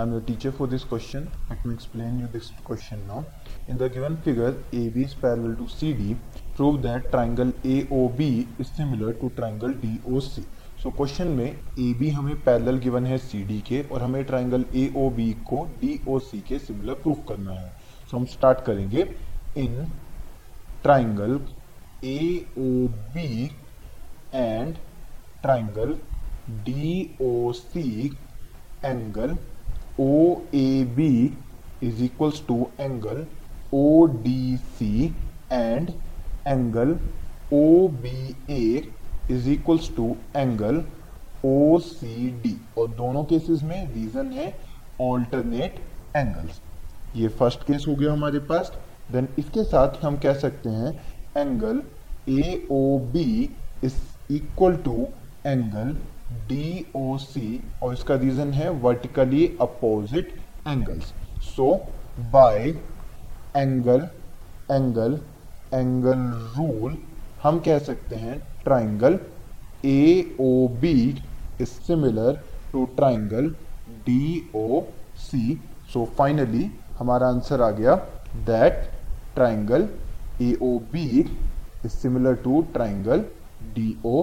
I am your teacher for this question. Let me explain you this question now. In the given figure, AB is parallel to CD. Prove that triangle AOB is similar to triangle DOC. So question में A B हमें parallel given है C D के और हमें triangle A O B को D O C के similar proof करना है सो so, हम स्टार्ट करेंगे in triangle A O B and triangle D O C angle O A B is equals to angle ODC and angle OBA to angle O C D और दोनों cases में reason है alternate angles ये first case हो गया हमारे पास. Then इसके साथ हम कह सकते हैं angle A O B is equal to angle D O C और इसका रीजन है vertically opposite angles so by angle angle angle rule हम कह सकते हैं triangle A O B is similar to triangle D O C so finally हमारा answer आ गया that triangle A O B is similar to triangle D O